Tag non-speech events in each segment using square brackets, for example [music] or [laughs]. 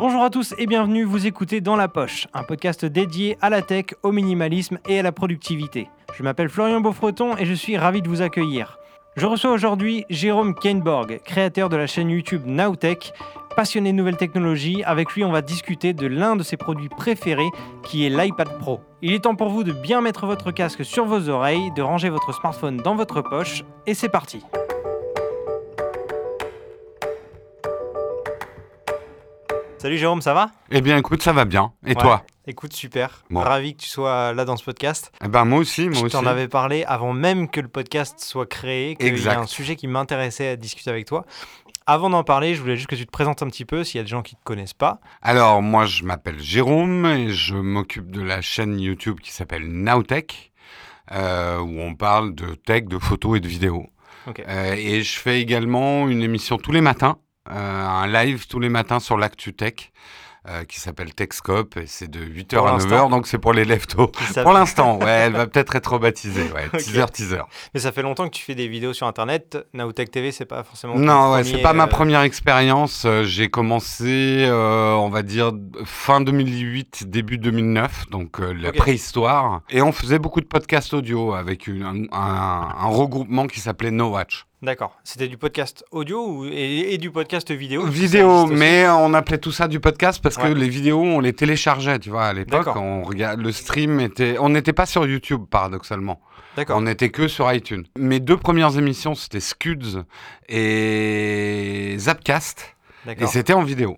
Bonjour à tous et bienvenue, vous écoutez Dans la Poche, un podcast dédié à la tech, au minimalisme et à la productivité. Je m'appelle Florian Beaufreton et je suis ravi de vous accueillir. Je reçois aujourd'hui Jérôme Kainborg, créateur de la chaîne YouTube Nowtech, passionné de nouvelles technologies. Avec lui, on va discuter de l'un de ses produits préférés, qui est l'iPad Pro. Il est temps pour vous de bien mettre votre casque sur vos oreilles, de ranger votre smartphone dans votre poche, et c'est parti. Salut Jérôme, ça va? Eh bien, écoute, ça va bien. Et Ouais. toi? Écoute, super. Bon. Ravi que tu sois là dans ce podcast. Eh ben, moi aussi, moi Je aussi. t'en avais parlé avant même que le podcast soit créé, qu'il y a un sujet qui m'intéressait à discuter avec toi. Avant d'en parler, je voulais juste que tu te présentes un petit peu s'il y a des gens qui ne te connaissent pas. Alors, moi, je m'appelle Jérôme et je m'occupe de la chaîne YouTube qui s'appelle Nowtech, euh, où on parle de tech, de photos et de vidéos. Euh, et je fais également une émission tous les matins, un live tous les matins sur l'actu tech. euh, qui s'appelle Techscope et c'est de 8h Pour à l'instant. 9h donc c'est pour les leftos. Pour l'instant, ouais, elle va peut-être être rebaptisée, ouais, [laughs] teaser teaser. Mais ça fait longtemps que tu fais des vidéos sur Internet. Nowtech TV, c'est pas forcément. Non, ouais, c'est pas ma euh, première expérience. Euh, J'ai commencé, euh, on va dire, fin 2008, début 2009, donc euh, la préhistoire. Et on faisait beaucoup de podcasts audio avec une- un, un- un regroupement qui s'appelait No Watch. D'accord. C'était du podcast audio ou... et, et du podcast vidéo Vidéo, mais on appelait tout ça du podcast parce Ouais. que les vidéos, on les téléchargeait, tu vois, à l'époque. On regarde, le stream était, on n'était pas sur YouTube, paradoxalement. D'accord. On n'était que sur iTunes. Mes deux premières émissions, c'était Scuds et Zapcast. Et c'était en vidéo.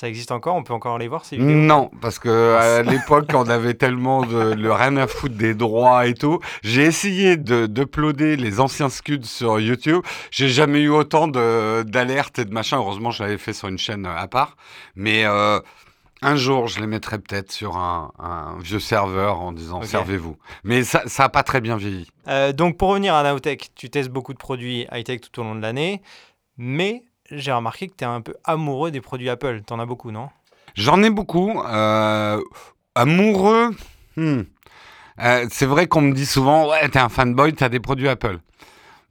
Ça existe encore? On peut encore les voir ces vidéos? Non, parce que à [laughs] l'époque, on avait tellement de le rien à foutre des droits et tout. J'ai essayé de d'uploader les anciens scuds sur YouTube. J'ai jamais eu autant d'alertes et de machin. Heureusement, je l'avais fait sur une chaîne euh, à part. Mais euh, un jour, je les mettrai peut-être sur un, un vieux serveur en disant servez-vous. Mais ça, ça a pas très bien vieilli. Euh, donc pour revenir à Nowtech, tu testes beaucoup de produits high-tech tout au long de l'année, mais j'ai remarqué que tu es un peu amoureux des produits Apple. T'en as beaucoup, non? J'en ai beaucoup. Euh, amoureux. hmm. Euh, c'est vrai qu'on me dit souvent, ouais, t'es un fanboy, t'as des produits Apple.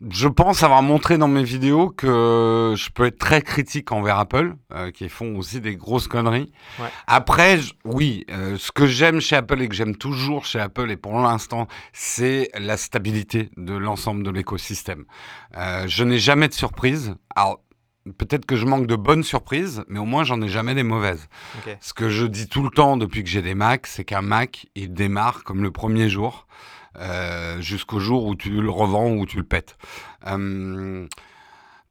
Je pense avoir montré dans mes vidéos que je peux être très critique envers Apple, euh, qui font aussi des grosses conneries. Ouais. Après, je- oui, ce que j'aime chez Apple et que j'aime toujours chez Apple, et pour l'instant, c'est la stabilité de l'ensemble de l'écosystème. Je n'ai jamais de surprise. Alors, peut-être que je manque de bonnes surprises, mais au moins, j'en ai jamais des mauvaises. Ce que je dis tout le temps depuis que j'ai des Macs, c'est qu'un Mac, il démarre comme le premier jour, euh, jusqu'au jour où tu le revends ou tu le pètes. Euh,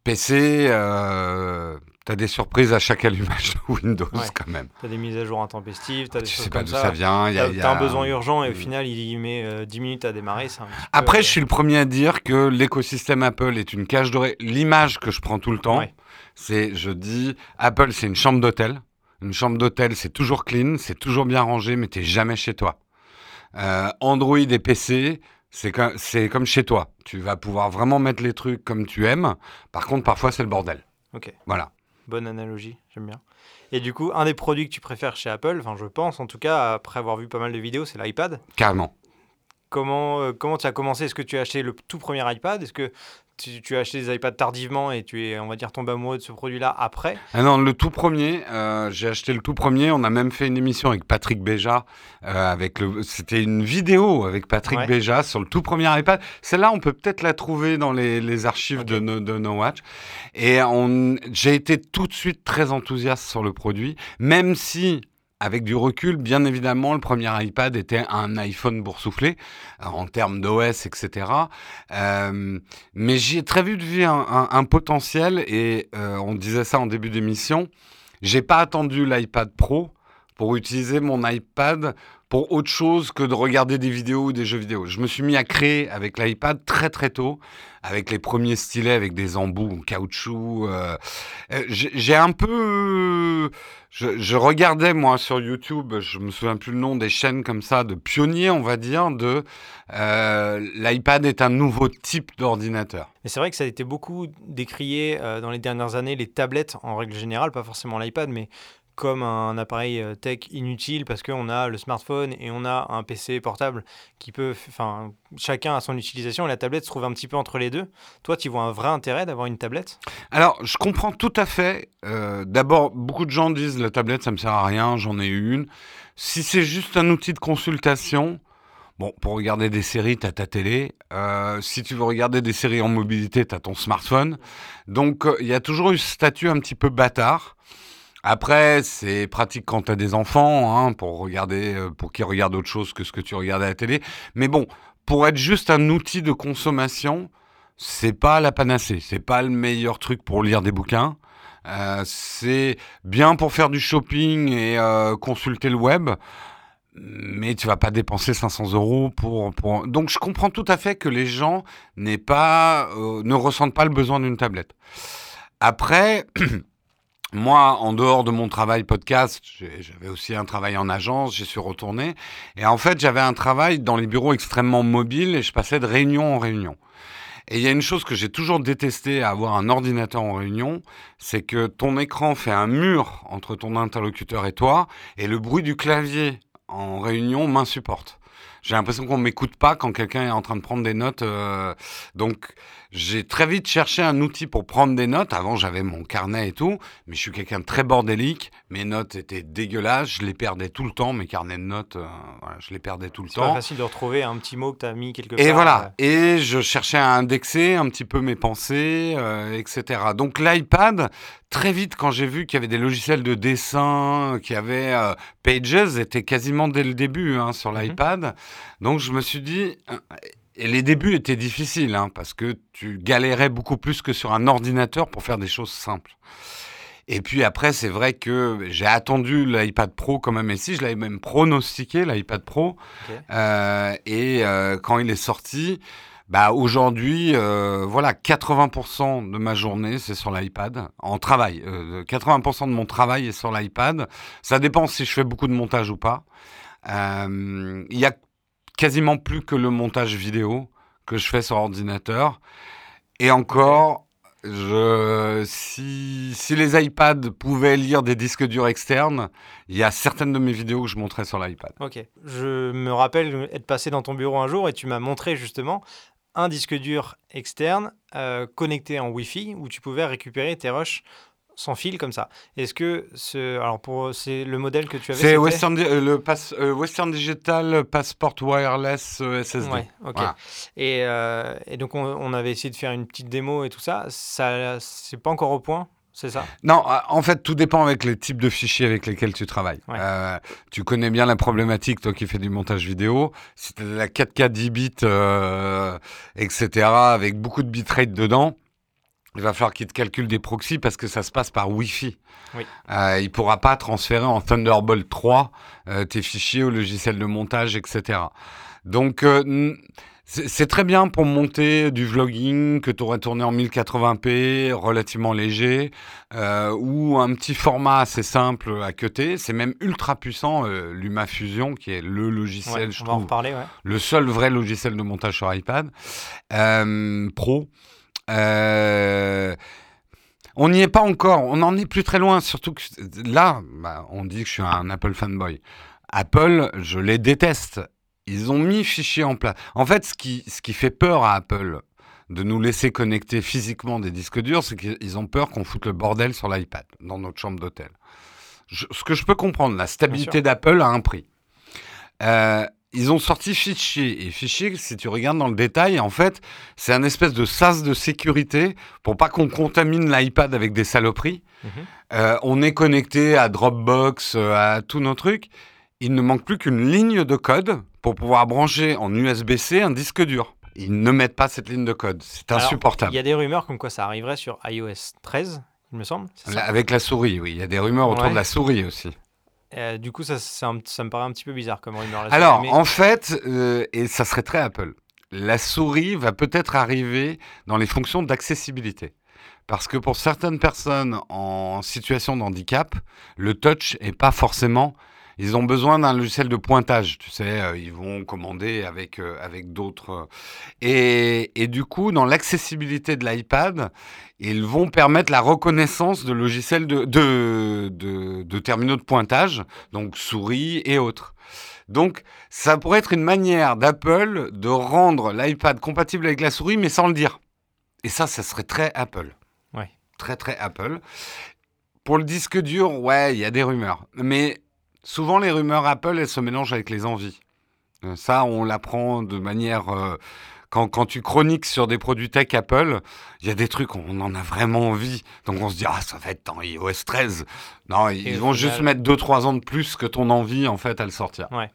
PC, euh, t'as des surprises à chaque allumage de Windows Ouais. quand même. T'as des mises à jour intempestives, t'as des Tu choses sais pas d'où ça. ça vient. il y a- un besoin urgent et au Mm. final, il y met euh, 10 minutes à démarrer. un petit Après, euh, je suis le premier à dire que l'écosystème Apple est une cage dorée. L'image que je prends tout le temps, Ouais. C'est, je dis, Apple, c'est une chambre d'hôtel. Une chambre d'hôtel, c'est toujours clean, c'est toujours bien rangé, mais t'es jamais chez toi. Euh, Android et PC, c'est comme, chez toi. Tu vas pouvoir vraiment mettre les trucs comme tu aimes. Par contre, parfois, c'est le bordel. Ok, Voilà. bonne analogie, j'aime bien. Et du coup, un des produits que tu préfères chez Apple, enfin je pense en tout cas, après avoir vu pas mal de vidéos, c'est l'iPad. Carrément. Comment, euh, comment tu as commencé? Est-ce que tu as acheté le tout premier iPad? Est-ce que tu, tu as acheté des iPads tardivement et tu es, on va dire, tombé amoureux de ce produit-là après Ah non, le tout premier, euh, j'ai acheté le tout premier. On a même fait une émission avec Patrick Béja. euh, avec le, c'était une vidéo avec Patrick Ouais. Béja sur le tout premier iPad. Celle-là, on peut peut-être la trouver dans les, les archives de, no, de No Watch. Et on, j'ai été tout de suite très enthousiaste sur le produit, même si. Avec du recul, bien évidemment, le premier iPad était un iPhone boursouflé euh, en termes d'OS, etc. Euh, mais j'ai très vite vu un, un- potentiel et euh, on disait ça en début d'émission. J'ai pas attendu l'iPad Pro pour utiliser mon iPad pour autre chose que de regarder des vidéos ou des jeux vidéo. Je me suis mis à créer avec l'iPad très très tôt, avec les premiers stylets avec des embouts en caoutchouc. j'ai un peu... Je, regardais moi sur YouTube, je me souviens plus le nom des chaînes comme ça, de pionniers on va dire, de euh, l'iPad est un nouveau type d'ordinateur. Mais c'est vrai que ça a été beaucoup décrié euh, dans les dernières années, les tablettes en règle générale, pas forcément l'iPad, mais comme un appareil euh, tech inutile parce qu'on a le smartphone et on a un PC portable qui peut, enfin, chacun a son utilisation et la tablette se trouve un petit peu entre les deux. Toi, tu vois un vrai intérêt d'avoir une tablette? Alors, je comprends tout à fait. Euh, d'abord, beaucoup de gens disent la tablette, ça me sert à rien, j'en ai une. Si c'est juste un outil de consultation, Bon, pour regarder des séries, tu as ta télé. Euh, si tu veux regarder des séries en mobilité, tu as ton smartphone. Donc, il y a toujours eu ce statut un petit peu bâtard. Après, c'est pratique quand tu as des enfants, hein, pour regarder, euh, pour qu'ils regardent autre chose que ce que tu regardes à la télé. Mais bon, pour être juste un outil de consommation, c'est pas la panacée. C'est pas le meilleur truc pour lire des bouquins. Euh, c'est bien pour faire du shopping et euh, consulter le web, mais tu vas pas dépenser 500 euros pour, pour... Donc je comprends tout à fait que les gens pas, ne ressentent pas le besoin d'une tablette. Après, [clears throat] moi, en dehors de mon travail podcast, j'avais aussi un travail en agence, j'y suis retourné. Et en fait, j'avais un travail dans les bureaux extrêmement mobiles et je passais de réunion en réunion. Et il y a une chose que j'ai toujours détesté à avoir un ordinateur en réunion, c'est que ton écran fait un mur entre ton interlocuteur et toi, et le bruit du clavier en réunion m'insupporte. J'ai l'impression qu'on m'écoute pas quand quelqu'un est en train de prendre des notes. Euh, donc, j'ai très vite cherché un outil pour prendre des notes. Avant, j'avais mon carnet et tout, mais je suis quelqu'un de très bordélique. Mes notes étaient dégueulasses, je les perdais tout le temps. Mes carnets de notes, euh, je les perdais tout le temps. C'est facile de retrouver un petit mot que tu as mis quelque part. Et voilà. Euh. Et je cherchais à indexer un petit peu mes pensées, etc. Donc l'iPad, très vite, quand j'ai vu qu'il y avait des logiciels de dessin, qu'il y avait Pages, était quasiment dès le début hein, sur mhm. l'iPad. Donc je me suis dit, et les débuts étaient difficiles, hein, parce que tu galérais beaucoup plus que sur un ordinateur pour faire des choses simples. Et puis après, c'est vrai que j'ai attendu l'iPad Pro comme un si je l'avais même pronostiqué, l'iPad Pro. Euh, et euh, quand il est sorti, bah aujourd'hui, euh, voilà, 80% de ma journée, c'est sur l'iPad, en travail. 80% de mon travail est sur l'iPad. Ça dépend si je fais beaucoup de montage ou pas. Il y a quasiment plus que le montage vidéo que je fais sur ordinateur. Et encore, si, les iPads pouvaient lire des disques durs externes, il y a certaines de mes vidéos que je montrais sur l'iPad. Ok. Je me rappelle être passé dans ton bureau un jour et tu m'as montré justement un disque dur externe euh, connecté en Wi-Fi où tu pouvais récupérer tes rushs sans fil comme ça. Est-ce que ce, alors pour c'est le modèle que tu avais C'est Western, euh, euh, Western Digital Passport Wireless euh, SSD. Ouais, ok. Et, et, donc on, on, avait essayé de faire une petite démo et tout ça. Ça c'est pas encore au point. C'est ça? Non, en fait, tout dépend avec les types de fichiers avec lesquels tu travailles. tu connais bien la problématique, toi qui fais du montage vidéo. Si tu as la 4K 10 bits, etc., avec beaucoup de bitrate dedans, il va falloir qu'il te calcule des proxys parce que ça se passe par Wi-Fi. Oui. Euh, il ne pourra pas transférer en Thunderbolt 3 euh, tes fichiers au logiciel de montage, etc. Donc, euh, c'est très bien pour monter du vlogging que tu aurais tourné en 1080p, relativement léger, ou un petit format assez simple à côté. C'est même ultra puissant, LumaFusion, qui est le logiciel, je trouve, le seul vrai logiciel de montage sur iPad, pro. Euh, on n'y est pas encore, on n'en est plus très loin, surtout que là, bah, on dit que je suis un Apple fanboy. Apple, je les déteste. Ils ont mis fichier en place. En fait, ce qui, ce qui fait peur à Apple de nous laisser connecter physiquement des disques durs, c'est qu'ils ont peur qu'on foute le bordel sur l'iPad, dans notre chambre d'hôtel. ce que je peux comprendre, la stabilité d'Apple a un prix. Euh, ils ont sorti Fichier. Et Fichier, si tu regardes dans le détail, en fait, c'est un espèce de sas de sécurité pour pas qu'on contamine l'iPad avec des saloperies. Mhm. Euh, on est connecté à Dropbox, euh, à tous nos trucs. Il ne manque plus qu'une ligne de code pour pouvoir brancher en USB-C un disque dur. Ils ne mettent pas cette ligne de code. C'est insupportable. Il y a des rumeurs comme quoi ça arriverait sur iOS 13, il me semble. avec la souris, oui. Il y a des rumeurs autour de la souris aussi. Euh, du coup, ça, ça, me paraît un petit peu bizarre comme rumeur. Alors, en fait, euh, et ça serait très Apple, la souris va peut-être arriver dans les fonctions d'accessibilité. Parce que pour certaines personnes en situation de handicap, le touch n'est pas forcément ils ont besoin d'un logiciel de pointage. Tu sais, euh, ils vont commander avec, euh, avec d'autres. Et, et, du coup, dans l'accessibilité de l'iPad, ils vont permettre la reconnaissance de logiciels de, de, de, de terminaux de pointage, donc souris et autres. Donc, ça pourrait être une manière d'Apple de rendre l'iPad compatible avec la souris, mais sans le dire. Et ça, ça serait très Apple. Ouais. Très, très Apple. Pour le disque dur, ouais, il y a des rumeurs. Mais souvent, les rumeurs Apple, elles se mélangent avec les envies. Euh, ça, on l'apprend de manière... Euh, quand, quand, tu chroniques sur des produits tech Apple, il y a des trucs, on en a vraiment envie. Donc on se dit, ah, ça va être dans iOS 13. Non, ils, ils vont juste mettre 2-3 ans de plus que ton envie, en fait, à le sortir. Ouais.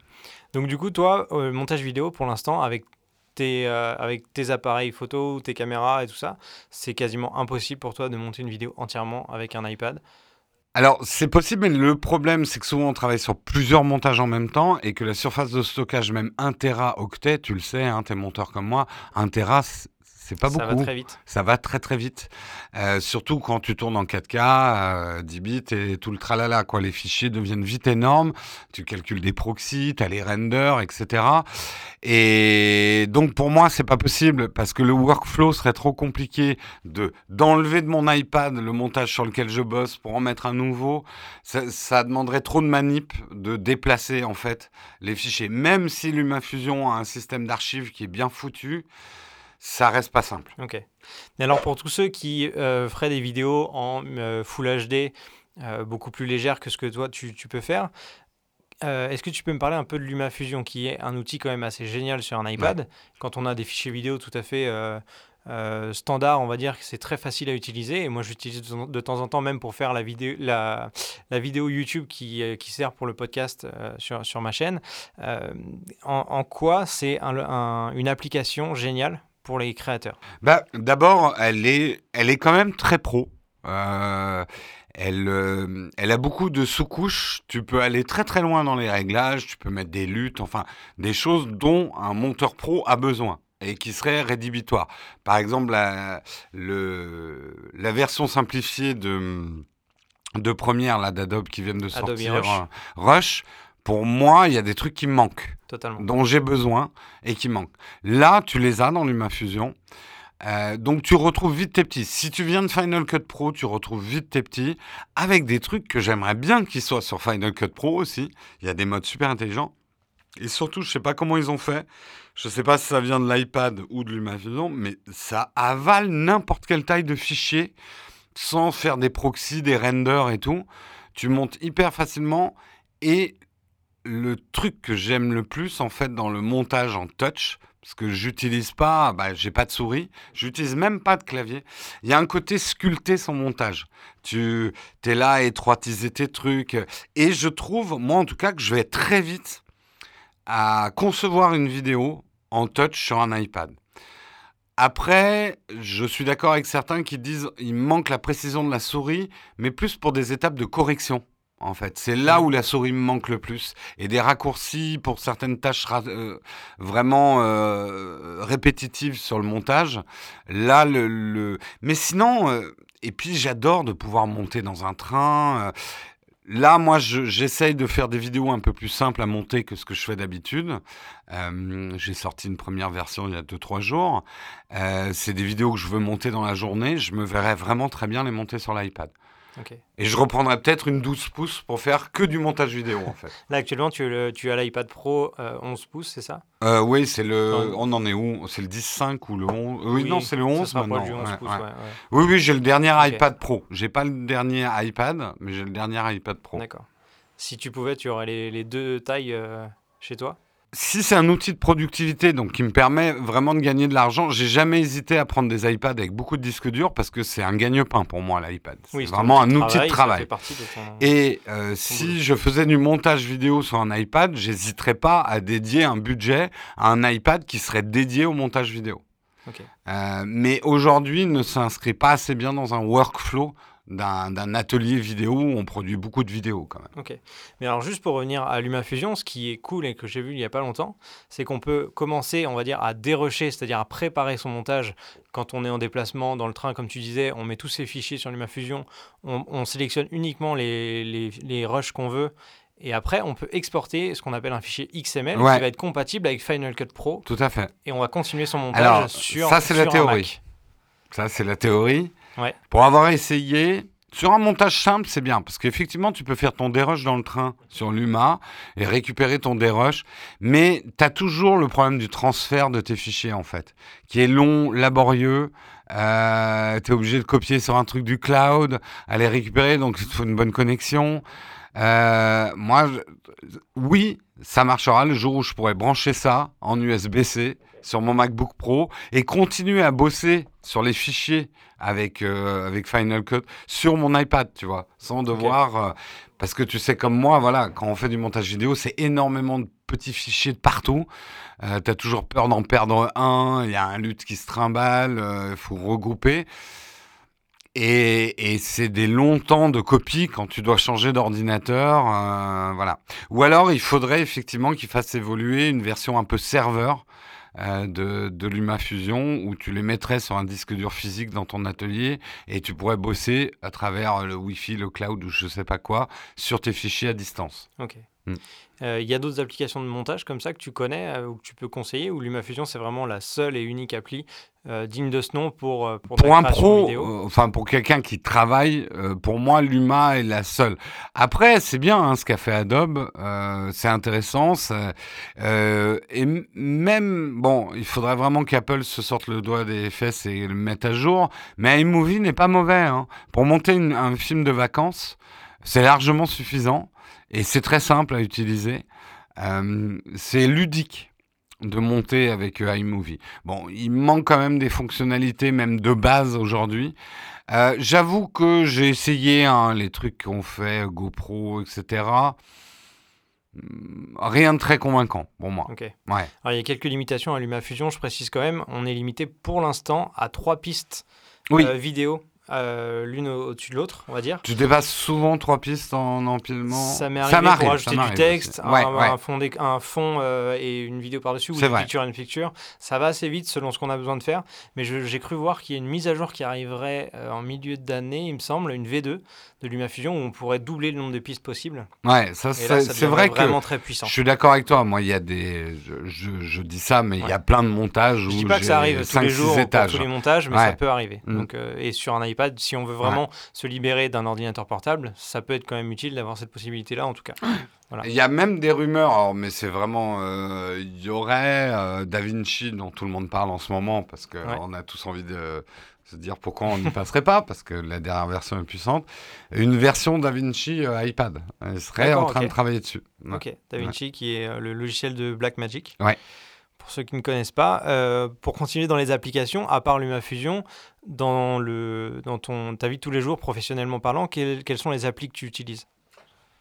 Donc du coup, toi, euh, montage vidéo, pour l'instant, avec tes, euh, avec tes appareils photo, tes caméras et tout ça, c'est quasiment impossible pour toi de monter une vidéo entièrement avec un iPad. Alors, c'est possible, mais le problème, c'est que souvent on travaille sur plusieurs montages en même temps et que la surface de stockage, même 1 Tera octet, tu le sais, hein, t'es monteur comme moi, 1 Tera, c'est pas beaucoup. Ça va très vite. Ça va très très vite. Euh, surtout quand tu tournes en 4K, euh, 10 bits et tout le tralala. Quoi. Les fichiers deviennent vite énormes. Tu calcules des proxys, tu as les renders, etc. Et donc pour moi, c'est pas possible parce que le workflow serait trop compliqué de d'enlever de mon iPad le montage sur lequel je bosse pour en mettre un nouveau. Ça, ça demanderait trop de manip de déplacer en fait les fichiers. Même si LumaFusion a un système d'archives qui est bien foutu ça reste pas simple. Ok. Et alors pour tous ceux qui euh, feraient des vidéos en euh, Full HD, euh, beaucoup plus légères que ce que toi tu, tu peux faire, est-ce que tu peux me parler un peu de LumaFusion, qui est un outil quand même assez génial sur un iPad? Ouais. Quand on a des fichiers vidéo tout à fait standard, on va dire que c'est très facile à utiliser. Et moi, j'utilise de temps en temps même pour faire la vidéo, la, la vidéo YouTube qui, qui, sert pour le podcast sur, sur ma chaîne. En, en, quoi c'est un, un, une application géniale? Pour les créateurs bah, D'abord, elle est, elle est quand même très pro. Euh, elle, euh, elle a beaucoup de sous-couches. Tu peux aller très très loin dans les réglages. Tu peux mettre des luttes, enfin des choses dont un monteur pro a besoin et qui seraient rédhibitoires. Par exemple, la, le, la version simplifiée de, de première là d'Adobe qui viennent de sortir, Rush. Euh, Rush pour moi, il y a des trucs qui me manquent, Totalement. dont j'ai besoin et qui manquent. Là, tu les as dans LumaFusion. Euh, donc tu retrouves vite tes petits. Si tu viens de Final Cut Pro, tu retrouves vite tes petits avec des trucs que j'aimerais bien qu'ils soient sur Final Cut Pro aussi. Il y a des modes super intelligents. Et surtout, je sais pas comment ils ont fait. Je sais pas si ça vient de l'iPad ou de LumaFusion, mais ça avale n'importe quelle taille de fichier sans faire des proxys, des renders et tout. Tu montes hyper facilement et le truc que j'aime le plus en fait dans le montage en touch, parce que j'utilise pas, bah, j'ai pas de souris, j'utilise même pas de clavier. Il y a un côté sculpté son montage. Tu es là à étroitiser tes trucs, et je trouve, moi en tout cas, que je vais très vite à concevoir une vidéo en touch sur un iPad. Après, je suis d'accord avec certains qui disent il manque la précision de la souris, mais plus pour des étapes de correction en fait. C'est là où la souris me manque le plus. Et des raccourcis pour certaines tâches euh, vraiment euh, répétitives sur le montage. Là, le... le... Mais sinon, euh, et puis j'adore de pouvoir monter dans un train. Là, moi, j'essaye de faire des vidéos un peu plus simples à monter que ce que je fais d'habitude. Euh, J'ai sorti une première version il y a 2-3 jours. Euh, C'est des vidéos que je veux monter dans la journée. Je me verrais vraiment très bien les monter sur l'iPad. Okay. Et je reprendrai peut-être une 12 pouces pour faire que du montage vidéo en fait. Là actuellement tu, le, tu as l'iPad Pro euh, 11 pouces, c'est ça? Euh, Oui, c'est le. Non. On en est où? C'est le 10.5 ou le 11 Oui, oui non, c'est le 11 maintenant. Du 11 ouais, pouces, ouais. Ouais, oui, oui, j'ai le dernier okay. iPad Pro. J'ai pas le dernier iPad, mais j'ai le dernier iPad Pro. D'accord. Si tu pouvais, tu aurais les, les deux tailles euh, chez toi? Si c'est un outil de productivité donc qui me permet vraiment de gagner de l'argent, j'ai jamais hésité à prendre des iPads avec beaucoup de disques durs parce que c'est un gagne-pain pour moi l'iPad. C'est oui, vraiment un outil travail, de travail. Ton... Et euh, si je faisais du montage vidéo sur un iPad, j'hésiterais pas à dédier un budget à un iPad qui serait dédié au montage vidéo. Okay. Euh, mais aujourd'hui ne s'inscrit pas assez bien dans un workflow d'un atelier vidéo où on produit beaucoup de vidéos quand même. Ok. Mais alors juste pour revenir à LumaFusion, ce qui est cool et que j'ai vu il n'y a pas longtemps, c'est qu'on peut commencer, on va dire, à dérocher, c'est-à-dire à préparer son montage quand on est en déplacement dans le train, comme tu disais, on met tous ces fichiers sur LumaFusion, on, on sélectionne uniquement les, les, les rushs qu'on veut Et après, on peut exporter ce qu'on appelle un fichier XML Ouais. qui va être compatible avec Final Cut Pro. Tout à fait. Et on va continuer son montage Alors, sur ça, c'est la théorie. Ça, c'est la théorie. Pour avoir essayé, sur un montage simple, c'est bien. Parce qu'effectivement, tu peux faire ton dérush dans le train sur Luma et récupérer ton dérush. Mais tu as toujours le problème du transfert de tes fichiers, en fait, qui est long, laborieux. tu es obligé de copier sur un truc du cloud, aller récupérer, donc il te faut une bonne connexion. Euh, moi, oui, ça marchera le jour où je pourrais brancher ça en USB-C sur mon MacBook Pro et continuer à bosser sur les fichiers avec, euh, avec Final Cut sur mon iPad, tu vois, sans devoir... euh, parce que tu sais comme moi, voilà, quand on fait du montage vidéo, c'est énormément de petits fichiers de partout. Euh, tu as toujours peur d'en perdre un, il y a un lutte qui se trimballe, il faut regrouper. Et, et c'est des longs temps de copie quand tu dois changer d'ordinateur. voilà. Ou alors, il faudrait effectivement qu'il fasse évoluer une version un peu serveur euh, de, de LumaFusion où tu les mettrais sur un disque dur physique dans ton atelier et tu pourrais bosser à travers le Wi-Fi, le cloud ou je sais pas quoi sur tes fichiers à distance. Ok. Mm. Euh, Il y a d'autres applications de montage comme ça que tu connais euh, ou que tu peux conseiller ou LumaFusion c'est vraiment la seule et unique appli euh, digne de ce nom pour, pour, un pro, vidéo enfin pour quelqu'un qui travaille, pour moi Luma est la seule. Après, c'est bien hein, ce qu'a fait Adobe, c'est intéressant. et même, bon, il faudrait vraiment qu'Apple se sorte le doigt des fesses et le mette à jour. Mais iMovie n'est pas mauvais. hein. Pour monter une- un film de vacances, c'est largement suffisant et c'est très simple à utiliser. Euh, c'est ludique de monter avec euh, iMovie. Bon, il manque quand même des fonctionnalités, même de base aujourd'hui. Euh, J'avoue que j'ai essayé hein, les trucs qu'on fait, GoPro, etc. Hum, Rien de très convaincant pour moi. Ok. Ouais. Alors, il y a quelques limitations à LumaFusion, je précise quand même. On est limité pour l'instant à trois pistes Oui. euh, vidéo, euh, l'une au- au-dessus de l'autre, on va dire. Tu dépasses souvent trois pistes en empilement. Ça m'est arrivé m'arrive, pour ça ajouter du texte. Ouais, un, ouais. un fond, d'éc- un fond euh, et une vidéo par-dessus, ou une vrai. picture in picture. Ça va assez vite selon ce qu'on a besoin de faire. Mais j'ai cru voir qu'il y a une mise à jour qui arriverait euh, en milieu d'année, il me semble, une V2 de LumaFusion, où on pourrait doubler le nombre de pistes possibles. Ouais, ça, Et ça c'est vrai que vraiment très puissant. je suis d'accord avec toi. Moi, il y a des. Je, je- je dis ça, mais il y a plein de montages Je où dis pas que ça arrive tous les jours étages. tous les montages, mais ça peut arriver. Mm. Donc, et sur un iPad, si on veut vraiment se libérer d'un ordinateur portable, ça peut être quand même utile d'avoir cette possibilité-là, en tout cas. Voilà. Il y a même des rumeurs, alors, mais c'est vraiment. euh, Il y aurait euh, Da Vinci dont tout le monde parle en ce moment parce qu'on Ouais. a tous envie de se dire pourquoi on n'y passerait pas parce que la dernière version est puissante. Une version Da Vinci euh, iPad. Elle serait en train de travailler dessus. Ouais. Ok, DaVinci qui est euh, le logiciel de Blackmagic. Ouais. Pour ceux qui ne connaissent pas, euh, pour continuer dans les applications, à part LumaFusion, dans, le, dans ton, ta vie de tous les jours, professionnellement parlant, quelles, quelles sont les applis que tu utilises?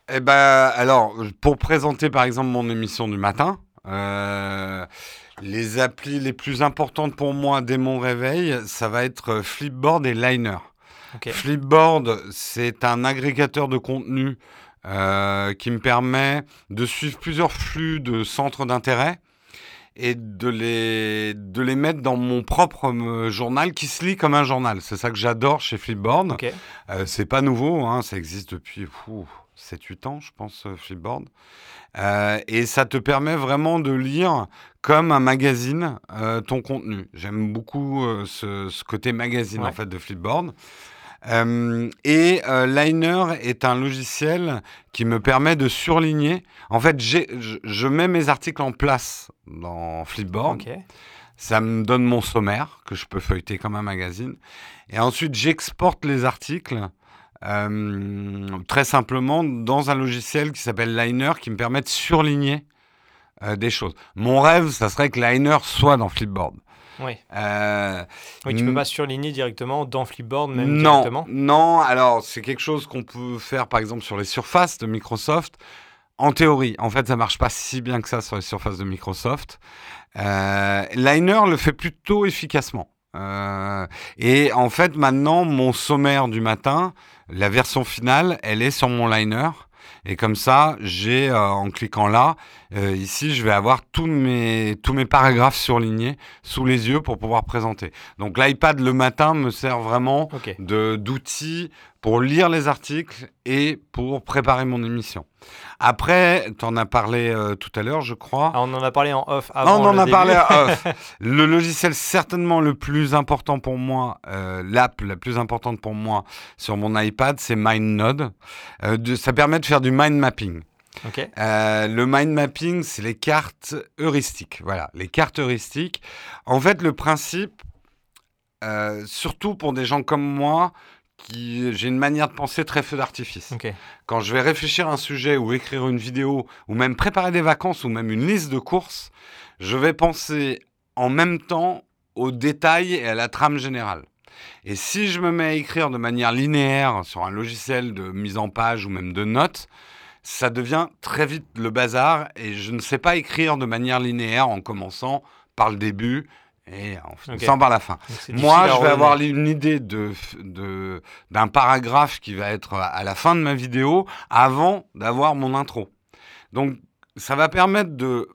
Eh ben, alors, pour présenter par exemple mon émission du matin, euh, les applis les plus importantes pour moi dès mon réveil, ça va être euh, Flipboard et Liner. Flipboard, c'est un agrégateur de contenu euh, qui me permet de suivre plusieurs flux de centres d'intérêt et de les, de les mettre dans mon propre euh, journal qui se lit comme un journal. C'est ça que j'adore chez Flipboard. Ok. Euh, c'est pas nouveau, hein, ça existe depuis 7-8 ans, je pense, euh, Flipboard. Euh, et ça te permet vraiment de lire comme un magazine euh, ton contenu. J'aime beaucoup ce, ce côté magazine Ouais. en fait de Flipboard. Euh, et euh, Liner est un logiciel qui me permet de surligner. En fait, je, je mets mes articles en place dans Flipboard. Ça me donne mon sommaire que je peux feuilleter comme un magazine. Et ensuite, j'exporte les articles euh, très simplement dans un logiciel qui s'appelle Liner qui me permet de surligner des choses. Mon rêve, ça serait que Liner soit dans Flipboard. Oui. Euh, Oui, tu peux pas surligner directement dans Flipboard, même non, directement. non. Alors, c'est quelque chose qu'on peut faire, par exemple, sur les surfaces de Microsoft. En théorie, en fait, ça marche pas si bien que ça sur les surfaces de Microsoft. Euh, Liner le fait plutôt efficacement. Euh, et en fait, maintenant, mon sommaire du matin, la version finale, elle est sur mon liner. Et comme ça, j'ai, euh, en cliquant là, euh, ici, je vais avoir tous mes, tous mes paragraphes surlignés sous les yeux pour pouvoir présenter. Donc l'iPad le matin me sert vraiment de d'outils pour lire les articles et pour préparer mon émission. Après, tu en as parlé euh, tout à l'heure, je crois. Ah, on en a parlé en off avant. on en a parlé en off. [laughs] le logiciel certainement le plus important pour moi, euh, l'app la plus importante pour moi sur mon iPad, c'est MindNode. Euh, ça permet de faire du mind mapping. Le mind mapping, c'est les cartes heuristiques. Voilà, les cartes heuristiques. En fait, le principe, surtout pour des gens comme moi, j'ai une manière de penser très feu d'artifice. Quand je vais réfléchir à un sujet ou écrire une vidéo ou même préparer des vacances ou même une liste de courses, je vais penser en même temps aux détails et à la trame générale. Et si je me mets à écrire de manière linéaire sur un logiciel de mise en page ou même de notes, ça devient très vite le bazar et je ne sais pas écrire de manière linéaire en commençant par le début et en okay. par la fin. Moi, je vais avoir une idée de, d'un paragraphe qui va être à la fin de ma vidéo avant d'avoir mon intro. Donc, ça va permettre de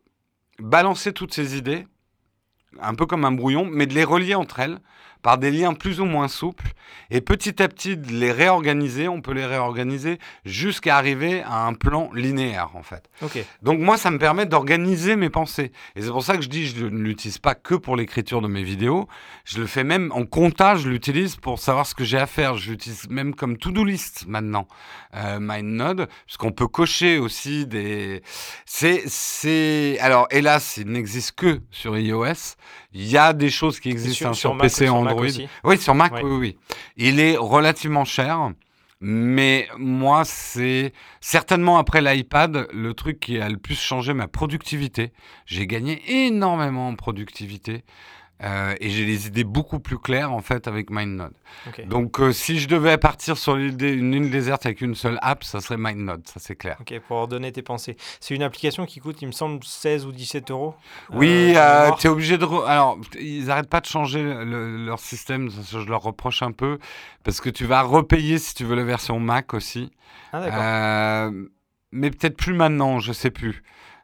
balancer toutes ces idées, un peu comme un brouillon, mais de les relier entre elles par des liens plus ou moins souples et petit à petit de les réorganiser. On peut les réorganiser jusqu'à arriver à un plan linéaire en fait. Donc moi, ça me permet d'organiser mes pensées. Et c'est pour ça que je dis, je ne l'utilise pas que pour l'écriture de mes vidéos. Je le fais même en comptage, je l'utilise pour savoir ce que j'ai à faire. Je l'utilise même comme to-do list maintenant, euh, MindNode, puisqu'on peut cocher aussi des... C'est... Alors hélas, il n'existe que sur iOS. Il y a des choses qui existent sur, hein, PC et Android. Oui, sur Mac, oui, oui. Il est relativement cher. Mais moi, c'est certainement après l'iPad le truc qui a le plus changé ma productivité. J'ai gagné énormément en productivité. Euh, et j'ai les idées beaucoup plus claires en fait avec MindNode. Donc euh, si je devais partir sur une île déserte avec une seule app, ça serait MindNode, ça c'est clair. Ok, pour ordonner tes pensées. C'est une application qui coûte, il me semble, 16 ou 17 euros. Oui, euh, tu es obligé de... Alors, ils n'arrêtent pas de changer leur système, je leur reproche un peu, parce que tu vas repayer si tu veux la version Mac aussi. Ah d'accord. mais peut-être plus maintenant, je sais plus.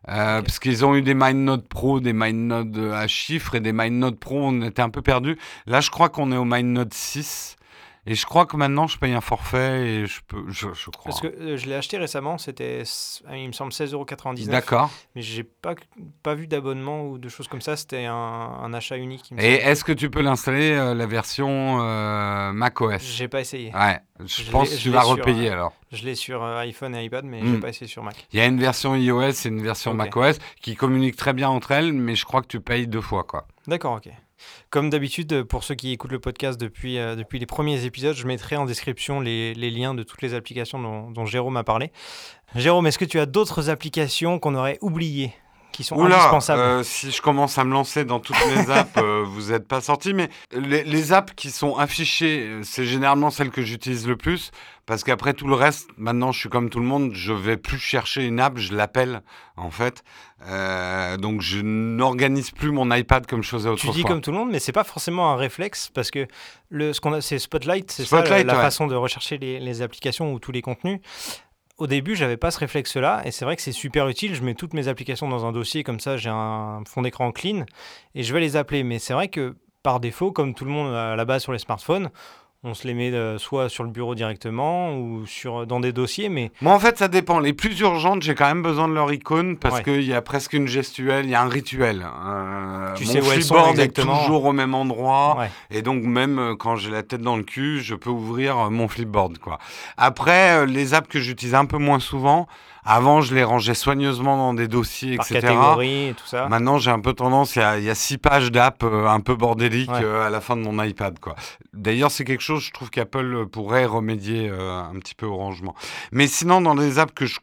Euh, parce qu'ils ont eu des MindNode Pro, des MindNode à chiffres et des MindNode Pro, on était un peu perdus. Là, je crois qu'on est au MindNode 6. Et je crois que maintenant, je paye un forfait et je peux, je, je crois. Parce que euh, je l'ai acheté récemment, c'était, il me semble, 16,99€. D'accord. Mais j'ai pas, pas vu d'abonnement ou de choses comme ça, c'était un, un, achat unique. et est-ce que tu peux l'installer, euh, la version euh, macOS J'ai pas essayé. Ouais, je, pense que tu vas repayer alors. Je l'ai sur iPhone et iPad, mais je j'ai hmm. pas essayé sur Mac. Il y a une version iOS et une version macOS qui communiquent très bien entre elles, mais je crois que tu payes deux fois, quoi. D'accord, ok. Comme d'habitude, pour ceux qui écoutent le podcast depuis, euh, depuis les premiers épisodes, je mettrai en description les, liens de toutes les applications dont Jérôme a parlé. Jérôme, est-ce que tu as d'autres applications qu'on aurait oubliées? Qui sont indispensables euh, Si je commence à me lancer dans toutes les [laughs] apps, euh, vous n'êtes pas sorti. Mais les, les, apps qui sont affichées, c'est généralement celles que j'utilise le plus. Parce qu'après tout le reste, maintenant je suis comme tout le monde, je vais plus chercher une app, je l'appelle en fait. Euh, donc je n'organise plus mon iPad comme je faisais autrefois. Tu dis comme tout le monde, mais c'est pas forcément un réflexe parce que le, ce qu'on a, c'est Spotlight, c'est ça la, façon de rechercher les, les, applications ou tous les contenus au début, j'avais pas ce réflexe-là, et c'est vrai que c'est super utile. Je mets toutes mes applications dans un dossier, comme ça j'ai un fond d'écran clean, et je vais les appeler. Mais c'est vrai que par défaut, comme tout le monde à la base sur les smartphones, on se les met euh, soit sur le bureau directement ou sur, dans des dossiers. Mais... Moi, en fait, ça dépend. Les plus urgentes, j'ai quand même besoin de leur icône parce qu'il y a presque une gestuelle, il y a un rituel. Euh, tu sais où elles sont exactement. est toujours au même endroit. Et donc, même euh, quand j'ai la tête dans le cul, je peux ouvrir mon flipboard. Quoi. Après, les apps que j'utilise un peu moins souvent, avant, je les rangeais soigneusement dans des dossiers, Par etc. catégorie et tout ça. Maintenant, j'ai un peu tendance, il y a, six pages d'app euh, un peu bordéliques euh, à la fin de mon iPad. quoi. D'ailleurs, c'est quelque chose, je trouve qu'Apple pourrait remédier euh, un petit peu au rangement. Mais sinon, dans les apps que je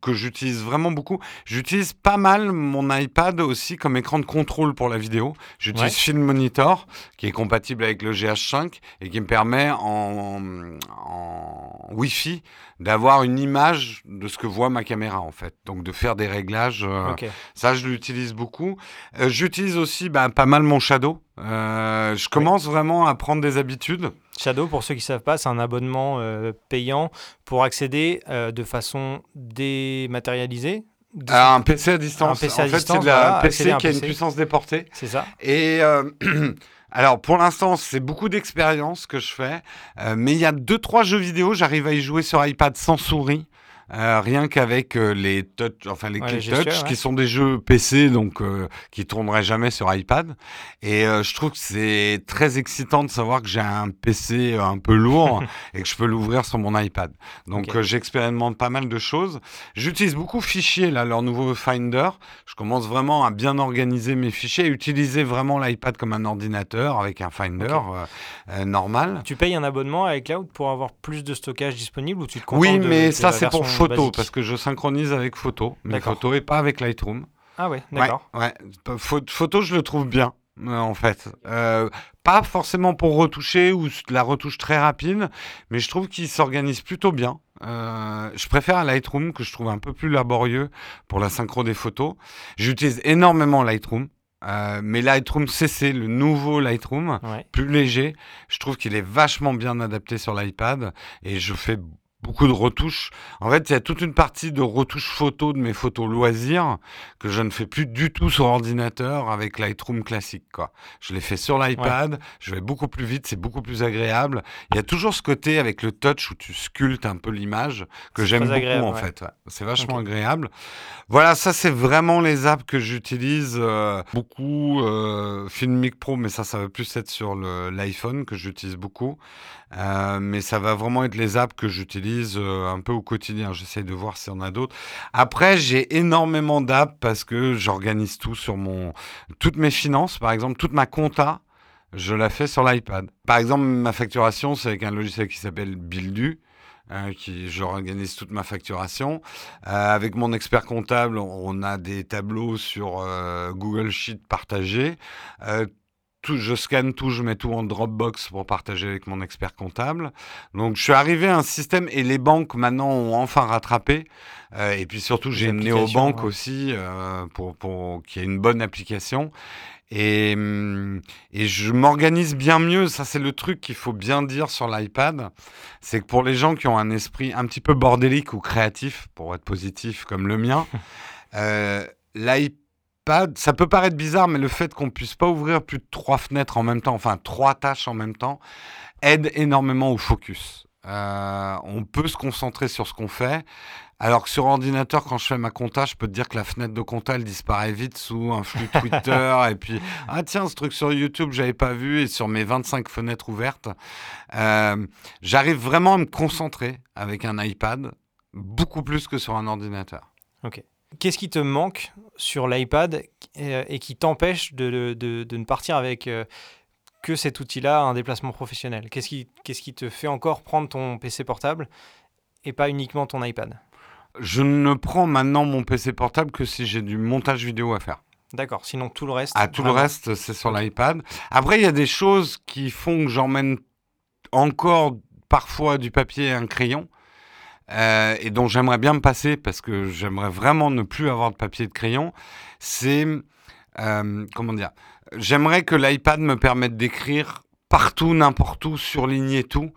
que j'utilise vraiment beaucoup. J'utilise pas mal mon iPad aussi comme écran de contrôle pour la vidéo. J'utilise Film Monitor, qui est compatible avec le GH5 et qui me permet en, en Wi-Fi d'avoir une image de ce que voit ma caméra en fait. Donc de faire des réglages. Euh, ça, je l'utilise beaucoup. Euh, j'utilise aussi bah, pas mal mon Shadow. Euh, je commence vraiment à prendre des habitudes. Shadow, pour ceux qui ne savent pas, c'est un abonnement payant pour accéder de façon dématérialisée à un PC à distance. Un PC en fait, c'est un PC qui a une puissance déportée. C'est ça. Et [clears throat] Alors pour l'instant, c'est beaucoup d'expérience que je fais, euh, mais il y a deux trois jeux vidéo, j'arrive à y jouer sur iPad sans souris. Euh, rien qu'avec euh, les touch, enfin les Ouais, gestures, touch, ouais. qui sont des jeux PC, donc euh, qui tourneraient jamais sur iPad. Et euh, je trouve que c'est très excitant de savoir que j'ai un PC un peu lourd [laughs] et que je peux l'ouvrir sur mon iPad. Donc j'expérimente pas mal de choses. J'utilise beaucoup Fichier, là, leur nouveau Finder. Je commence vraiment à bien organiser mes fichiers, à utiliser vraiment l'iPad comme un ordinateur avec un Finder normal. Tu payes un abonnement à iCloud pour avoir plus de stockage disponible ou tu te contentes Oui, mais de ça c'est pour photo basique parce que je synchronise avec photo, D'accord. photos et pas avec Lightroom. Ah ouais, d'accord. Ouais, Pho- Photo, je le trouve bien. euh, En fait, Euh, pas forcément pour retoucher ou la retouche très rapide, mais je trouve qu'il s'organise plutôt bien. Euh, je préfère Lightroom que je trouve un peu plus laborieux pour la synchro des photos. J'utilise énormément Lightroom, euh, mais Lightroom CC, le nouveau Lightroom, Ouais. plus léger. Je trouve qu'il est vachement bien adapté sur l'iPad et je fais beaucoup de retouches. En fait, il y a toute une partie de retouches photos de mes photos loisirs que je ne fais plus du tout sur ordinateur avec Lightroom classique. Quoi. Je les fais sur l'iPad, je vais beaucoup plus vite, c'est beaucoup plus agréable. Il y a toujours ce côté avec le touch où tu sculptes un peu l'image que j'aime beaucoup agréable, en ouais. fait. ouais. C'est vachement agréable. Voilà, ça c'est vraiment les apps que j'utilise euh, beaucoup. Euh, Filmic Pro, mais ça, ça va plus être sur l'iPhone que j'utilise beaucoup. Euh, mais ça va vraiment être les apps que j'utilise euh, un peu au quotidien. J'essaie de voir s'il y en a d'autres. Après, j'ai énormément d'apps parce que j'organise tout sur mon... Toutes mes finances, par exemple, toute ma compta, je la fais sur l'iPad. Par exemple, ma facturation, c'est avec un logiciel qui s'appelle Buildu. euh, qui j'organise toute ma facturation. Euh, avec mon expert comptable, on a des tableaux sur Google Sheet partagés. Tout, je scanne tout, je mets tout en Dropbox pour partager avec mon expert comptable. Donc je suis arrivé à un système et les banques maintenant ont enfin rattrapé. Euh, et puis surtout, j'ai une néobanque ouais. aussi euh, pour, pour, qui est une bonne application. Et, hum, et je m'organise bien mieux. Ça, c'est le truc qu'il faut bien dire sur l'iPad. C'est que pour les gens qui ont un esprit un petit peu bordélique ou créatif, pour être positif comme le mien, [laughs] euh, l'iPad, ça peut paraître bizarre, mais le fait qu'on puisse pas ouvrir plus de trois fenêtres en même temps, enfin trois tâches en même temps, aide énormément au focus. Euh, on peut se concentrer sur ce qu'on fait. Alors que sur ordinateur, quand je fais ma compta, je peux te dire que la fenêtre de compta, elle disparaît vite sous un flux [laughs] Twitter. et puis, ah tiens, ce truc sur YouTube, j'avais pas vu. Et sur mes 25 fenêtres ouvertes, euh, j'arrive vraiment à me concentrer avec un iPad, beaucoup plus que sur un ordinateur. Qu'est-ce qui te manque sur l'iPad euh, et qui t'empêche de, de- de- ne partir avec euh, que cet outil-là, un déplacement professionnel? Qu'est-ce qui, qu'est-ce qui te fait encore prendre ton PC portable et pas uniquement ton iPad? Je ne prends maintenant mon PC portable que si j'ai du montage vidéo à faire. D'accord, sinon tout le reste. Ah, tout le reste, c'est sur l'iPad. Après, il y a des choses qui font que j'emmène encore parfois du papier et un crayon. Euh, et dont j'aimerais bien me passer parce que j'aimerais vraiment ne plus avoir de papier et de crayon, c'est euh, comment dire J'aimerais que l'iPad me permette d'écrire partout, n'importe où, surligner tout.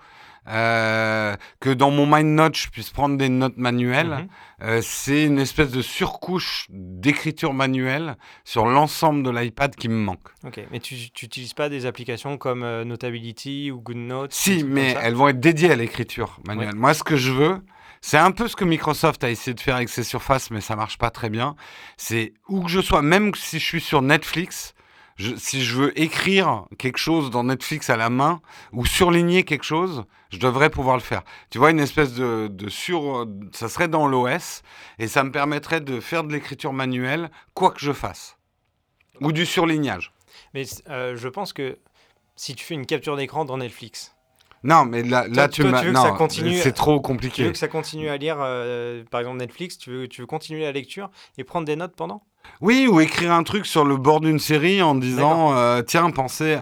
Euh, que dans mon MindNote, je puisse prendre des notes manuelles. Mhm. Euh, c'est une espèce de surcouche d'écriture manuelle sur l'ensemble de l'iPad qui me manque. Ok, mais tu n'utilises pas des applications comme euh, Notability ou GoodNotes Si, mais elles vont être dédiées à l'écriture manuelle. Moi, ce que je veux, c'est un peu ce que Microsoft a essayé de faire avec ses surfaces, mais ça marche pas très bien. C'est où que je sois, même si je suis sur Netflix, si je veux écrire quelque chose dans Netflix à la main ou surligner quelque chose, je devrais pouvoir le faire. Tu vois, une espèce de, de sur... Ça serait dans l'OS et ça me permettrait de faire de l'écriture manuelle, quoi que je fasse. Ou du surlignage. Mais euh, je pense que si tu fais une capture d'écran dans Netflix, Non, mais là, là Toi- tu toi, m'as... tu veux que ça Non, continue- c'est trop tu compliqué. veux que ça continue à lire, euh, par exemple Netflix, tu veux, tu veux continuer la lecture et prendre des notes pendant? Oui, ou écrire un truc sur le bord d'une série en disant euh, tiens, pensez. à-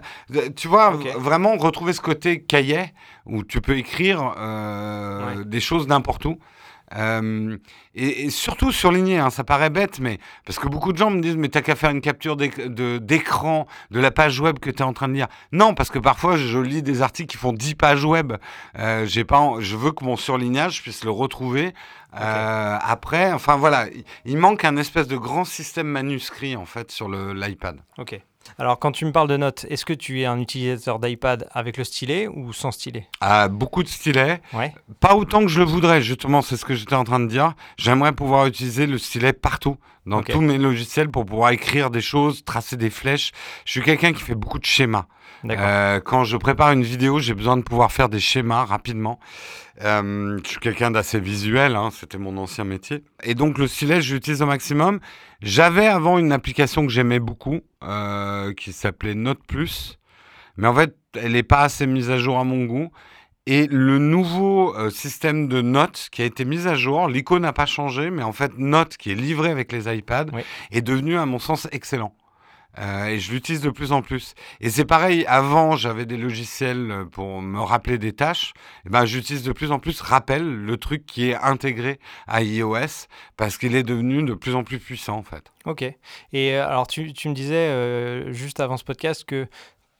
Tu vois, vraiment retrouver ce côté cahier où tu peux écrire euh, Ouais. des choses n'importe où. Euh, et, et surtout surligner, hein, ça paraît bête, mais parce que beaucoup de gens me disent mais t'as qu'à faire une capture de- d'écran de, la page web que tu es en train de lire. Non, parce que parfois je lis des articles qui font 10 pages web. Euh, j'ai pas, en- je veux que mon surlignage puisse le retrouver euh, après. Enfin voilà, il, manque un espèce de grand système manuscrit en fait sur l'iPad. Ok. Alors, quand tu me parles de notes, est-ce que tu es un utilisateur d'iPad avec le stylet ou sans stylet? Ah, beaucoup de stylets. Ouais. Pas autant que je le voudrais, justement, c'est ce que j'étais en train de dire. J'aimerais pouvoir utiliser le stylet partout, dans tous mes logiciels, pour pouvoir écrire des choses, tracer des flèches. Je suis quelqu'un qui fait beaucoup de schémas. Euh, quand je prépare une vidéo, j'ai besoin de pouvoir faire des schémas rapidement. Euh, je suis quelqu'un d'assez visuel, hein, c'était mon ancien métier. Et donc le stylet, je l'utilise au maximum. J'avais avant une application que j'aimais beaucoup, euh, qui s'appelait Note Plus. Mais en fait, elle n'est pas assez mise à jour à mon goût. Et le nouveau euh, système de notes qui a été mis à jour, l'icône n'a pas changé, mais en fait, Note qui est livré avec les iPads Oui. est devenu, à mon sens, excellent. Euh, et je l'utilise de plus en plus. Et c'est pareil, avant, j'avais des logiciels euh, pour me rappeler des tâches. Et ben, j'utilise de plus en plus Rappel, le truc qui est intégré à iOS, parce qu'il est devenu de plus en plus puissant, en fait. Ok. Et alors, tu, tu me disais euh, juste avant ce podcast que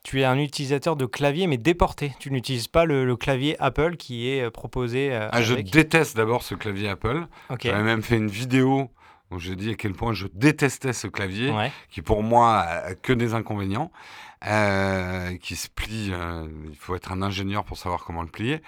tu es un utilisateur de clavier, mais déporté. Tu n'utilises pas le, le clavier Apple qui est euh, proposé euh, Ah, je déteste d'abord ce clavier Apple. Ok. J'avais même fait une vidéo où je dis à quel point je détestais ce clavier. Ouais. qui pour moi a que des inconvénients, euh, qui se plie. euh, il faut être un ingénieur pour savoir comment le plier.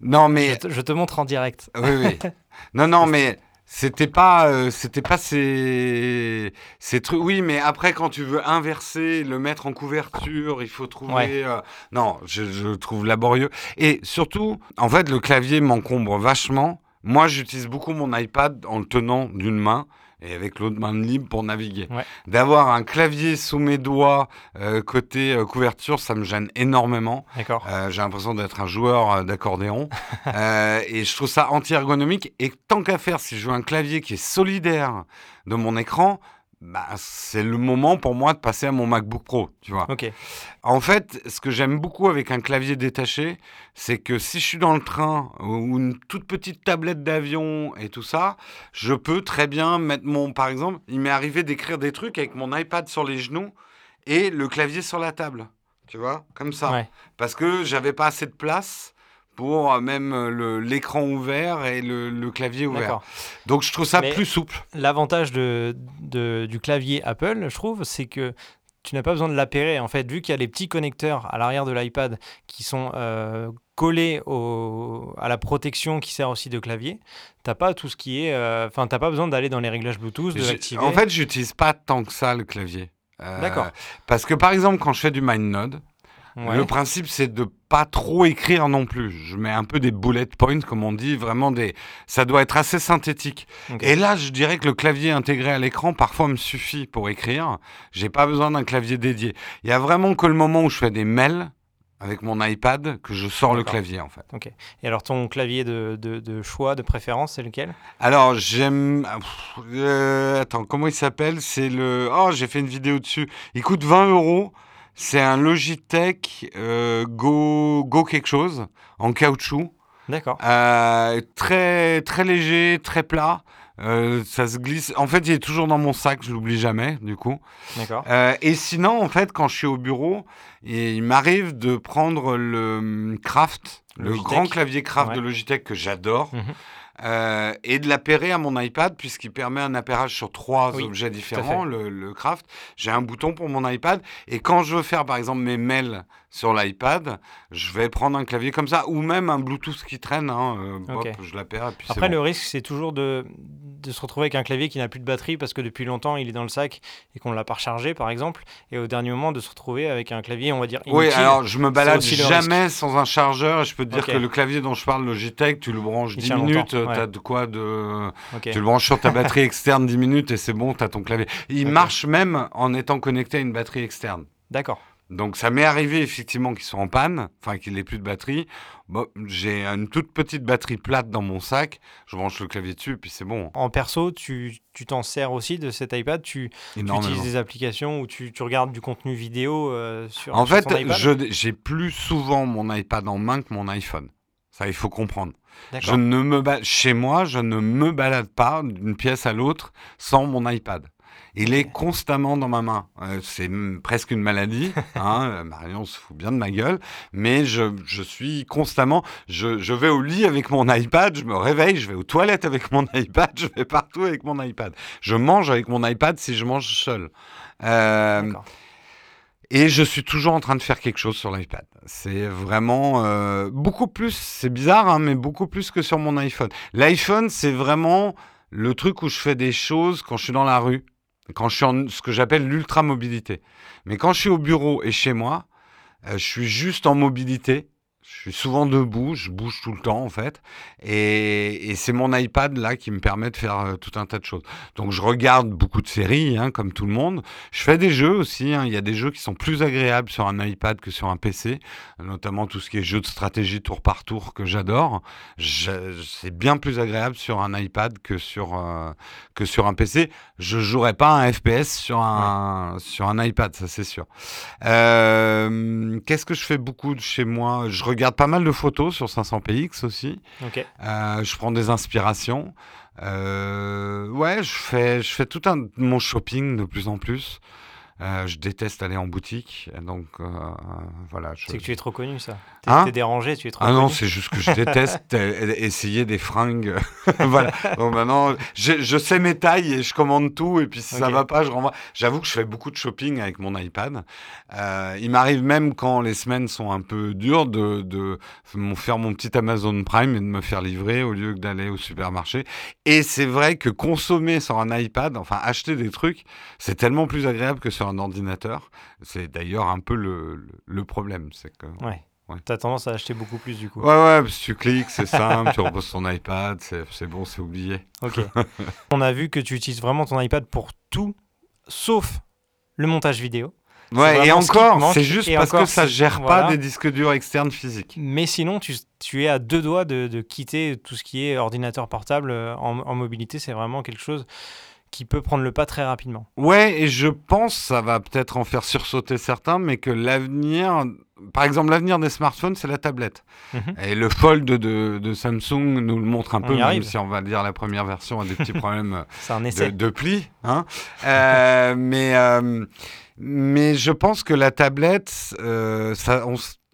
Non, Je mais te, je te montre en direct. oui, oui. [laughs] Non, non, mais c'était pas, euh, c'était pas ces, ces trucs. Oui, mais après, quand tu veux inverser, le mettre en couverture, il faut trouver. Ouais. euh, non, je, je le trouve laborieux. Et surtout, en fait, le clavier m'encombre vachement. Moi, j'utilise beaucoup mon iPad en le tenant d'une main et avec l'autre main libre pour naviguer. Ouais. D'avoir un clavier sous mes doigts euh, côté euh, couverture, ça me gêne énormément. D'accord. Euh, J'ai l'impression d'être un joueur euh, d'accordéon. [laughs] Et je trouve ça anti-ergonomique. Et tant qu'à faire, si je veux un clavier qui est solidaire de mon écran, bah, c'est le moment pour moi de passer à mon MacBook Pro, tu vois. En fait, ce que j'aime beaucoup avec un clavier détaché, c'est que si je suis dans le train ou une toute petite tablette d'avion et tout ça, je peux très bien mettre mon... Par exemple, il m'est arrivé d'écrire des trucs avec mon iPad sur les genoux et le clavier sur la table. Tu vois Comme ça Ouais. parce que j'avais pas assez de place pour euh, même euh, l'écran ouvert et le, le clavier ouvert. Donc je trouve ça Mais- plus souple. L'avantage de, de- du clavier Apple, je trouve, c'est que tu n'as pas besoin de l'appairer. En fait, vu qu'il y a les petits connecteurs à l'arrière de l'iPad qui sont euh, collés au- à la protection qui sert aussi de clavier, t'as pas tout ce qui est. euh, Enfin, t'as pas besoin d'aller dans les réglages Bluetooth, de l'activer. En fait, j'utilise pas tant que ça le clavier. Euh, D'accord. Parce que par exemple, quand je fais du MindNode, Ouais. le principe c'est de pas trop écrire non plus. Je mets un peu des bullet points, comme on dit, vraiment des. Ça doit être assez synthétique. Ok. Et là, je dirais que le clavier intégré à l'écran parfois me suffit pour écrire. J'ai pas besoin d'un clavier dédié. Il y a vraiment que le moment où je fais des mails avec mon iPad que je sors le clavier en fait. Et alors, ton clavier de, de- de choix, de préférence, c'est lequel? Alors j'aime. euh, attends, comment il s'appelle? C'est le. Oh, j'ai fait une vidéo dessus. Il coûte 20 euros. C'est un Logitech euh, Go Go quelque chose en caoutchouc. D'accord. Euh, très très léger, très plat. Euh, ça se glisse. En fait, il est toujours dans mon sac. Je l'oublie jamais. Du coup. D'accord. Euh, et sinon, en fait, quand je suis au bureau, il m'arrive de prendre le hum, Craft, le Logitech. grand clavier Craft Ouais. de Logitech que j'adore, Mhm. Euh, et de l'appairer à mon iPad, puisqu'il permet un appairage sur trois Oui, objets différents, le, le Craft. J'ai un bouton pour mon iPad, et quand je veux faire, par exemple, mes mails sur l'iPad, je vais prendre un clavier comme ça, ou même un Bluetooth qui traîne. hein, euh, hop, je c'est Après, bon. le risque, c'est toujours de, de se retrouver avec un clavier qui n'a plus de batterie parce que depuis longtemps, il est dans le sac et qu'on ne l'a pas rechargé, par exemple. Et au dernier moment, de se retrouver avec un clavier, on va dire, Oui, inutile. alors je me balade jamais sans un chargeur et je peux te dire que le clavier dont je parle, Logitech, tu le branches Il 10 tient minutes, tu as ouais. de quoi de... Tu le branches sur ta batterie [laughs] externe 10 minutes et c'est bon, tu as ton clavier. Il marche même en étant connecté à une batterie externe. D'accord. Donc ça m'est arrivé effectivement qu'ils soient en panne, enfin qu'il n'ait plus de batterie. Bon, j'ai une toute petite batterie plate dans mon sac, je branche le clavier dessus et puis c'est bon. En perso, tu tu t'en sers aussi de cet iPad? Tu, utilises des applications où tu, tu regardes du contenu vidéo euh, sur, En sur fait, ton iPad? je- j'ai plus souvent mon iPad en main que mon iPhone. Ça, il faut comprendre. Je ne me ba- chez moi, je ne me balade pas d'une pièce à l'autre sans mon iPad. Il est constamment dans ma main. Euh, c'est presque une maladie. [laughs] Hein. euh, Marion se fout bien de ma gueule. Mais je, je suis constamment. Je, je vais au lit avec mon iPad, je me réveille, je vais aux toilettes avec mon [laughs] iPad, je vais partout avec mon iPad. Je mange avec mon iPad si je mange seul. Euh, et je suis toujours en train de faire quelque chose sur l'iPad. C'est vraiment euh, beaucoup plus, c'est bizarre, hein, mais beaucoup plus que sur mon iPhone. L'iPhone, c'est vraiment le truc où je fais des choses quand je suis dans la rue, quand je suis en ce que j'appelle l'ultra-mobilité. Mais quand je suis au bureau et chez moi, euh, je suis juste en mobilité. Je suis souvent debout, je bouge tout le temps en fait. Et, et c'est mon iPad là qui me permet de faire euh, tout un tas de choses. Donc je regarde beaucoup de séries, hein, comme tout le monde. Je fais des jeux aussi. hein. Il y a des jeux qui sont plus agréables sur un iPad que sur un PC, notamment tout ce qui est jeux de stratégie tour par tour que j'adore. C'est bien plus agréable sur un iPad que sur, euh, que sur un PC. Je jouerai pas un FPS sur un, sur un iPad, ça c'est sûr. Euh, Qu'est-ce que je fais beaucoup de chez moi? Je regarde pas mal de photos sur 500px aussi. Euh, je prends des inspirations. Euh, ouais, je fais, je fais tout un, mon shopping de plus en plus. Euh, je déteste aller en boutique, donc euh, voilà. je- C'est que tu es trop connu, ça. T'es Hein dérangé, tu es trop ah non, connu. c'est juste que je déteste euh, [laughs] essayer des fringues. [laughs] voilà. Donc maintenant, je, je sais mes tailles et je commande tout. Et puis si ça Ok. va pas, je renvoie. J'avoue que je fais beaucoup de shopping avec mon iPad. Euh, il m'arrive même quand les semaines sont un peu dures de, de faire mon petit Amazon Prime et de me faire livrer au lieu que d'aller au supermarché. Et c'est vrai que consommer sur un iPad, enfin acheter des trucs, c'est tellement plus agréable que sur un ordinateur. C'est d'ailleurs un peu le, problème. C'est que Ouais. Ouais. T'as tendance à acheter beaucoup plus du coup. Ouais, ouais, parce que tu cliques, c'est simple, tu reposes ton iPad, c'est bon, c'est oublié. Ok. [laughs] On a vu que tu utilises vraiment ton iPad pour tout, sauf le montage vidéo. Ouais, et encore, c'est juste parce que ça gère voilà. pas des disques durs externes physiques. Mais sinon, tu, tu es à deux doigts de, de quitter tout ce qui est ordinateur portable euh, en, en mobilité. C'est vraiment quelque chose qui peut prendre le pas très rapidement. Ouais, et je pense, ça va peut-être en faire sursauter certains, mais que l'avenir, par exemple, l'avenir des smartphones, c'est la tablette. Mhm. Et le Fold de, de Samsung nous le montre un On peu, même arrive. si on va dire la première version a des petits problèmes [laughs] un de, de pli. Hein Euh, [laughs] mais, euh, mais je pense que la tablette, euh, ça,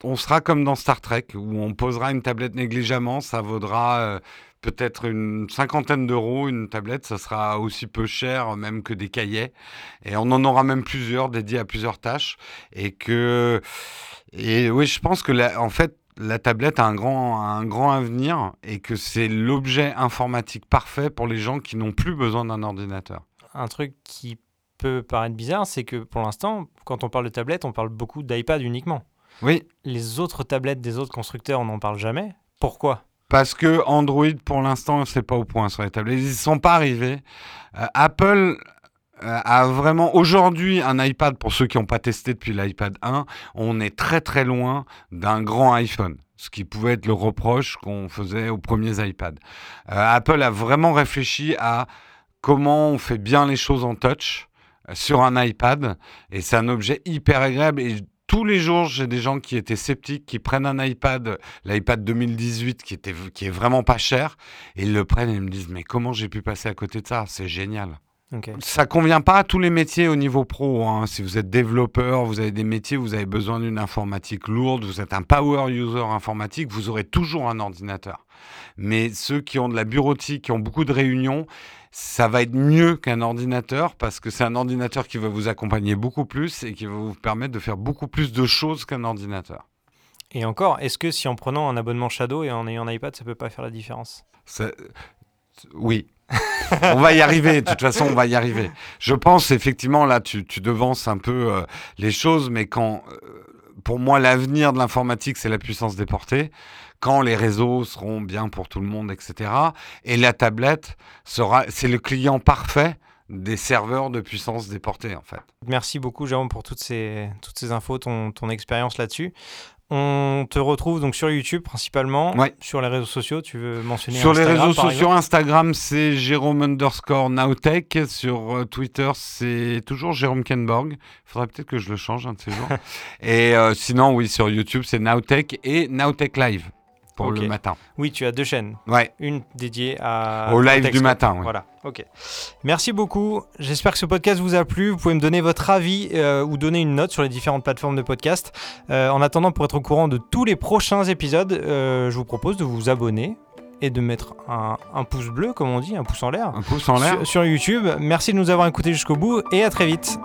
on, sera comme dans Star Trek, où on posera une tablette négligemment, ça vaudra euh, peut-être une cinquantaine d'euros. Une tablette, ça sera aussi peu cher même que des cahiers. Et on en aura même plusieurs dédiés à plusieurs tâches. Et que... Et oui, je pense que la, en fait, la tablette a un grand, un grand avenir et que c'est l'objet informatique parfait pour les gens qui n'ont plus besoin d'un ordinateur. Un truc qui peut paraître bizarre, c'est que pour l'instant, quand on parle de tablette, on parle beaucoup d'iPad uniquement. Oui, Les autres tablettes des autres constructeurs, on n'en parle jamais. Pourquoi? Parce que Android, pour l'instant, c'est pas au point sur les tablettes. Ils ne sont pas arrivés. Euh, Apple euh, a vraiment aujourd'hui un iPad, pour ceux qui n'ont pas testé depuis l'iPad 1, on est très très loin d'un grand iPhone. Ce qui pouvait être le reproche qu'on faisait aux premiers iPads. Euh, Apple a vraiment réfléchi à comment on fait bien les choses en touch sur un iPad. Et c'est un objet hyper agréable. Et tous les jours, j'ai des gens qui étaient sceptiques, qui prennent un iPad, l'iPad 2018, qui, était, qui est vraiment pas cher, et ils le prennent et ils me disent Mais comment j'ai pu passer à côté de ça? C'est génial. Ok. Ça convient pas à tous les métiers au niveau pro. hein. Si vous êtes développeur, vous avez des métiers, vous avez besoin d'une informatique lourde, vous êtes un power user informatique, vous aurez toujours un ordinateur. Mais ceux qui ont de la bureautique, qui ont beaucoup de réunions, ça va être mieux qu'un ordinateur parce que c'est un ordinateur qui va vous accompagner beaucoup plus et qui va vous permettre de faire beaucoup plus de choses qu'un ordinateur. Et encore, est-ce que si en prenant un abonnement Shadow et en ayant un iPad, ça peut pas faire la différence? Ça- Oui. on va y arriver, de toute façon, on va y arriver. Je pense effectivement, là, tu, tu devances un peu euh, les choses, mais quand, euh, pour moi, l'avenir de l'informatique, c'est la puissance déportée. Quand les réseaux seront bien pour tout le monde, etc. Et la tablette sera, c'est le client parfait des serveurs de puissance déportée, en fait. Merci beaucoup, Jérôme, pour toutes ces, toutes ces infos, ton, ton expérience là-dessus. On te retrouve donc sur YouTube principalement, Ouais. sur les réseaux sociaux. Tu veux mentionner Sur les réseaux par sociaux, Instagram, c'est Jérôme underscore Nowtech. Sur euh, Twitter, c'est toujours Jérôme Kenborg. Il faudrait peut-être que je le change un de ces jours. [laughs] et euh, sinon, oui, sur YouTube, c'est Nowtech et Nowtech Live. Pour le matin. Oui, tu as deux chaînes. Ouais, Une dédiée à... au live du matin. ouais. Voilà, ok. Merci beaucoup. J'espère que ce podcast vous a plu. Vous pouvez me donner votre avis euh, ou donner une note sur les différentes plateformes de podcast. Euh, en attendant, pour être au courant de tous les prochains épisodes, euh, je vous propose de vous abonner et de mettre un, un pouce bleu, comme on dit, un pouce en l'air, Un pouce en l'air. sur, sur YouTube. Merci de nous avoir écoutés jusqu'au bout et à très vite.